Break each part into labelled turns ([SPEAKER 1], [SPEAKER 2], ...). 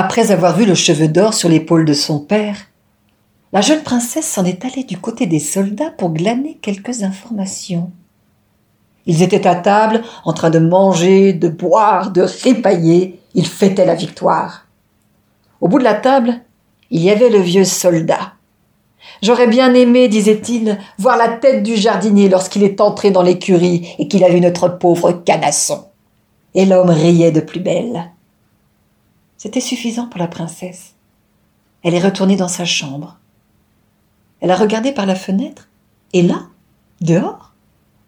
[SPEAKER 1] Après avoir vu le cheveu d'or sur l'épaule de son père, la jeune princesse s'en est allée du côté des soldats pour glaner quelques informations. Ils étaient à table, en train de manger, de boire, de ripailler. Ils fêtaient la victoire. Au bout de la table, il y avait le vieux soldat. J'aurais bien aimé, disait-il, voir la tête du jardinier lorsqu'il est entré dans l'écurie et qu'il a vu notre pauvre canasson. Et l'homme riait de plus belle. C'était suffisant pour la princesse. Elle est retournée dans sa chambre. Elle a regardé par la fenêtre, et là, dehors,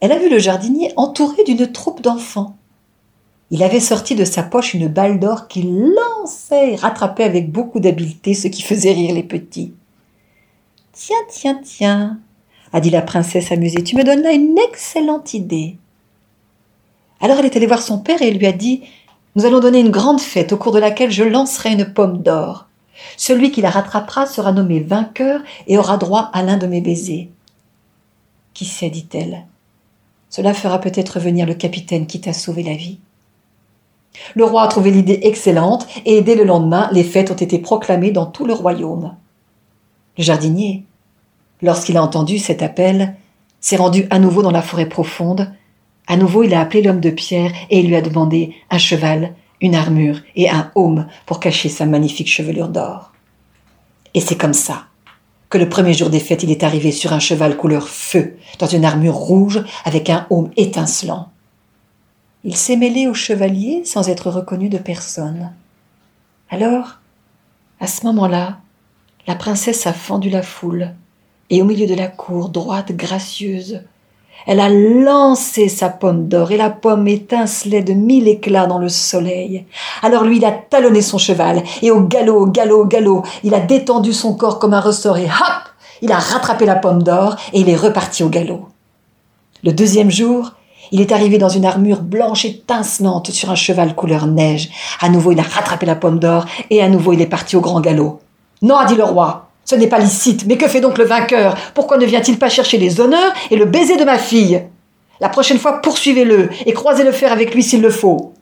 [SPEAKER 1] elle a vu le jardinier entouré d'une troupe d'enfants. Il avait sorti de sa poche une balle d'or qu'il lançait et rattrapait avec beaucoup d'habileté, ce qui faisait rire les petits. Tiens, tiens, tiens, a dit la princesse amusée, tu me donnes une excellente idée. Alors elle est allée voir son père et lui a dit Nous allons donner une grande fête au cours de laquelle je lancerai une pomme d'or. Celui qui la rattrapera sera nommé vainqueur et aura droit à l'un de mes baisers. Qui sait, dit-elle. Cela fera peut-être venir le capitaine qui t'a sauvé la vie. Le roi a trouvé l'idée excellente et dès le lendemain, les fêtes ont été proclamées dans tout le royaume. Le jardinier, lorsqu'il a entendu cet appel, s'est rendu à nouveau dans la forêt profonde. À nouveau, il a appelé l'homme de pierre et il lui a demandé un cheval, une armure et un aume pour cacher sa magnifique chevelure d'or. Et c'est comme ça que le premier jour des fêtes, il est arrivé sur un cheval couleur feu, dans une armure rouge avec un aume étincelant. Il s'est mêlé au chevalier sans être reconnu de personne. Alors, à ce moment-là, la princesse a fendu la foule, et au milieu de la cour, droite, gracieuse, elle a lancé sa pomme d'or et la pomme étincelait de mille éclats dans le soleil. Alors lui, il a talonné son cheval et au galop, au galop, au galop, il a détendu son corps comme un ressort et hop, il a rattrapé la pomme d'or et il est reparti au galop. Le deuxième jour, il est arrivé dans une armure blanche étincelante sur un cheval couleur neige. À nouveau, il a rattrapé la pomme d'or et à nouveau, il est parti au grand galop. Non, a dit le roi, ce n'est pas licite, mais que fait donc le vainqueur? Pourquoi ne vient-il pas chercher les honneurs et le baiser de ma fille? La prochaine fois, poursuivez-le et croisez le fer avec lui s'il le faut.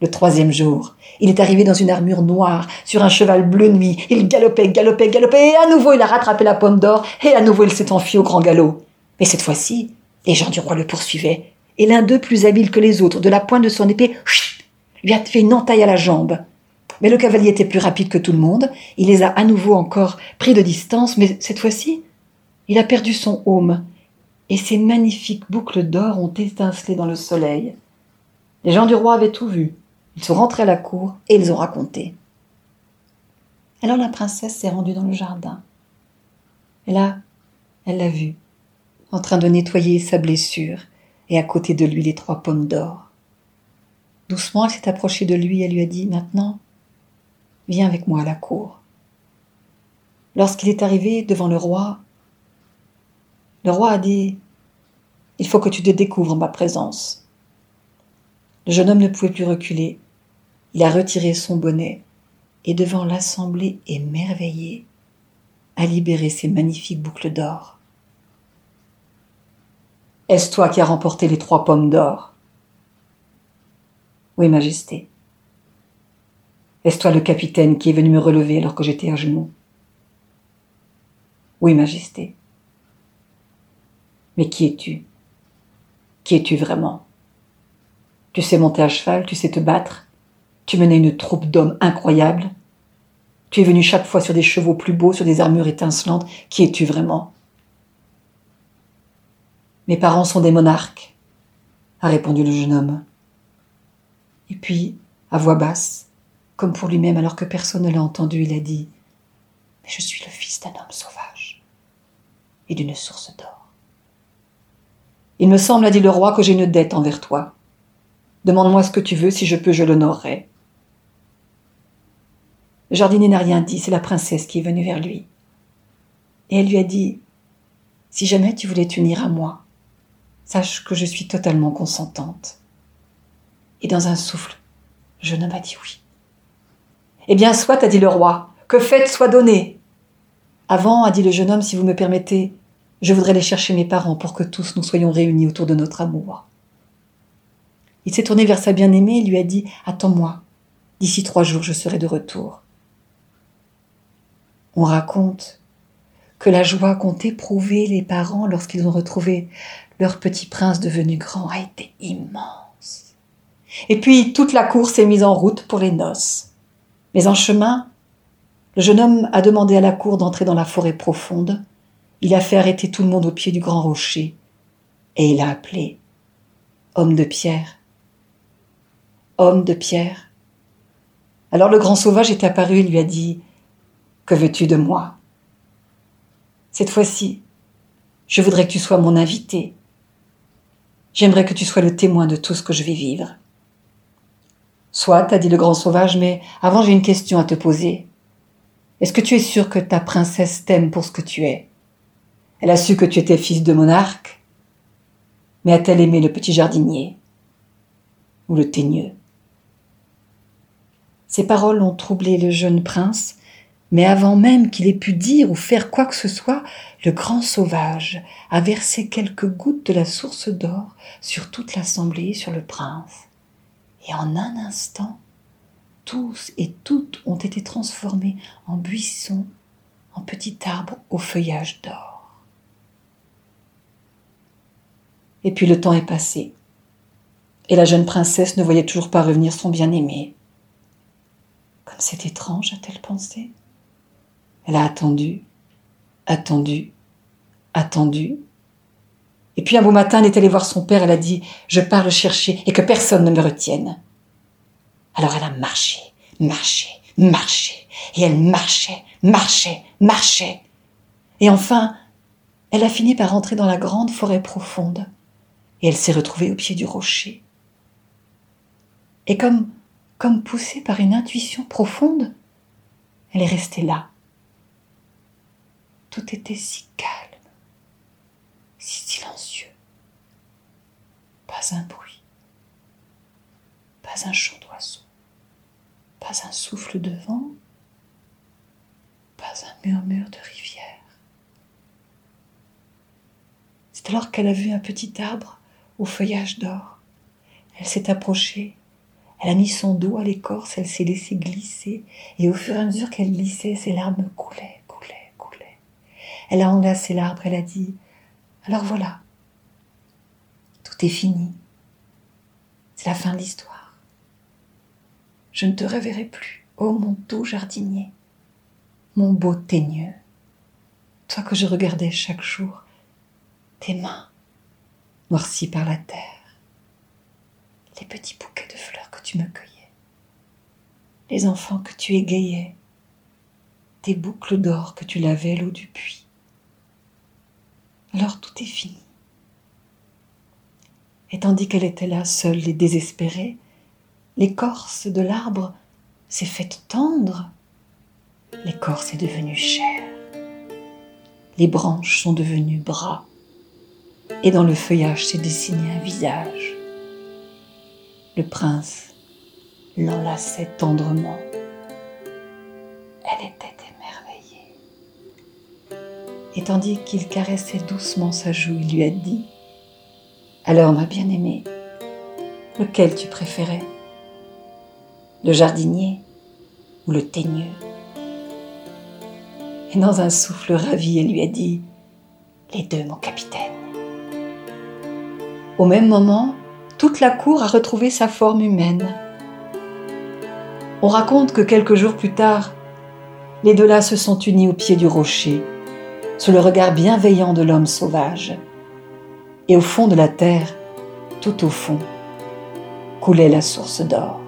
[SPEAKER 1] Le troisième jour, il est arrivé dans une armure noire, sur un cheval bleu nuit. Il galopait, galopait, galopait, et à nouveau il a rattrapé la pomme d'or, et à nouveau il s'est enfui au grand galop. Mais cette fois-ci, les gens du roi le poursuivaient, et l'un d'eux, plus habile que les autres, de la pointe de son épée, lui a fait une entaille à la jambe. Mais le cavalier était plus rapide que tout le monde. Il les a à nouveau encore pris de distance, mais cette fois-ci, il a perdu son aume, et ses magnifiques boucles d'or ont étincelé dans le soleil. Les gens du roi avaient tout vu. Ils sont rentrés à la cour et ils ont raconté. Alors la princesse s'est rendue dans le jardin. Et là, elle l'a vu, en train de nettoyer sa blessure, et à côté de lui les trois pommes d'or. Doucement, elle s'est approchée de lui et lui a dit Maintenant, Viens avec moi à la cour. Lorsqu'il est arrivé devant le roi, le roi a dit Il faut que tu te découvres ma présence. Le jeune homme ne pouvait plus reculer. Il a retiré son bonnet et, devant l'assemblée émerveillée, a libéré ses magnifiques boucles d'or. Est-ce toi qui as remporté les trois pommes d'or Oui, Majesté. Est-ce toi le capitaine qui est venu me relever alors que j'étais à genoux Oui, Majesté. Mais qui es-tu? Qui es-tu vraiment? Tu sais monter à cheval, tu sais te battre, tu menais une troupe d'hommes incroyables, tu es venu chaque fois sur des chevaux plus beaux, sur des armures étincelantes, qui es-tu vraiment? Mes parents sont des monarques, a répondu le jeune homme. Et puis, à voix basse, comme pour lui-même alors que personne ne l'a entendu, il a dit Mais je suis le fils d'un homme sauvage et d'une source d'or. Il me semble, a dit le roi, que j'ai une dette envers toi. Demande-moi ce que tu veux, si je peux, je l'honorerai. Le jardinier n'a rien dit, c'est la princesse qui est venue vers lui. Et elle lui a dit Si jamais tu voulais t'unir à moi, sache que je suis totalement consentante. Et dans un souffle, je ne m'a dit oui. Eh bien, soit, a dit le roi, que faites soit donné. Avant, a dit le jeune homme, si vous me permettez, je voudrais aller chercher mes parents pour que tous nous soyons réunis autour de notre amour. Il s'est tourné vers sa bien-aimée et lui a dit Attends-moi. D'ici trois jours, je serai de retour. On raconte que la joie qu'ont éprouvée les parents lorsqu'ils ont retrouvé leur petit prince devenu grand a été immense. Et puis toute la cour s'est mise en route pour les noces. Mais en chemin, le jeune homme a demandé à la cour d'entrer dans la forêt profonde. Il a fait arrêter tout le monde au pied du grand rocher. Et il a appelé Homme de pierre. Homme de pierre. Alors le grand sauvage est apparu et lui a dit Que veux-tu de moi? Cette fois-ci, je voudrais que tu sois mon invité. J'aimerais que tu sois le témoin de tout ce que je vais vivre. Soit, a dit le grand sauvage, mais avant j'ai une question à te poser. Est-ce que tu es sûr que ta princesse t'aime pour ce que tu es? Elle a su que tu étais fils de monarque, mais a-t-elle aimé le petit jardinier ou le teigneux? Ces paroles ont troublé le jeune prince, mais avant même qu'il ait pu dire ou faire quoi que ce soit, le grand sauvage a versé quelques gouttes de la source d'or sur toute l'assemblée, sur le prince. Et en un instant, tous et toutes ont été transformés en buissons, en petits arbres au feuillage d'or. Et puis le temps est passé, et la jeune princesse ne voyait toujours pas revenir son bien-aimé. Comme c'est étrange, a-t-elle pensé? Elle a attendu, attendu, attendu. Et puis un beau matin, elle est allée voir son père, elle a dit Je pars le chercher et que personne ne me retienne. Alors elle a marché, marché, marché, et elle marchait, marchait, marchait. Et enfin, elle a fini par entrer dans la grande forêt profonde, et elle s'est retrouvée au pied du rocher. Et comme, comme poussée par une intuition profonde, elle est restée là, tout était si calme, silencieux. Pas un bruit, pas un chant d'oiseau, pas un souffle de vent, pas un murmure de rivière. C'est alors qu'elle a vu un petit arbre au feuillage d'or. Elle s'est approchée, elle a mis son dos à l'écorce, elle s'est laissée glisser, et au fur et à mesure qu'elle glissait, ses larmes coulaient. Elle a enlacé l'arbre, elle a dit Alors voilà, tout est fini. C'est la fin de l'histoire. Je ne te reverrai plus, ô mon doux jardinier, mon beau teigneux, toi que je regardais chaque jour, tes mains noircies par la terre, les petits bouquets de fleurs que tu me cueillais, les enfants que tu égayais, tes boucles d'or que tu lavais l'eau du puits alors tout est fini. Et tandis qu'elle était là, seule et désespérée, l'écorce de l'arbre s'est faite tendre, l'écorce est devenue chair, les branches sont devenues bras, et dans le feuillage s'est dessiné un visage. Le prince l'enlaçait tendrement. Et tandis qu'il caressait doucement sa joue, il lui a dit Alors, ma bien-aimée, lequel tu préférais? Le jardinier ou le teigneux? Et dans un souffle ravi, elle lui a dit Les deux, mon capitaine. Au même moment, toute la cour a retrouvé sa forme humaine. On raconte que quelques jours plus tard, les deux-là se sont unis au pied du rocher sous le regard bienveillant de l'homme sauvage. Et au fond de la terre, tout au fond, coulait la source d'or.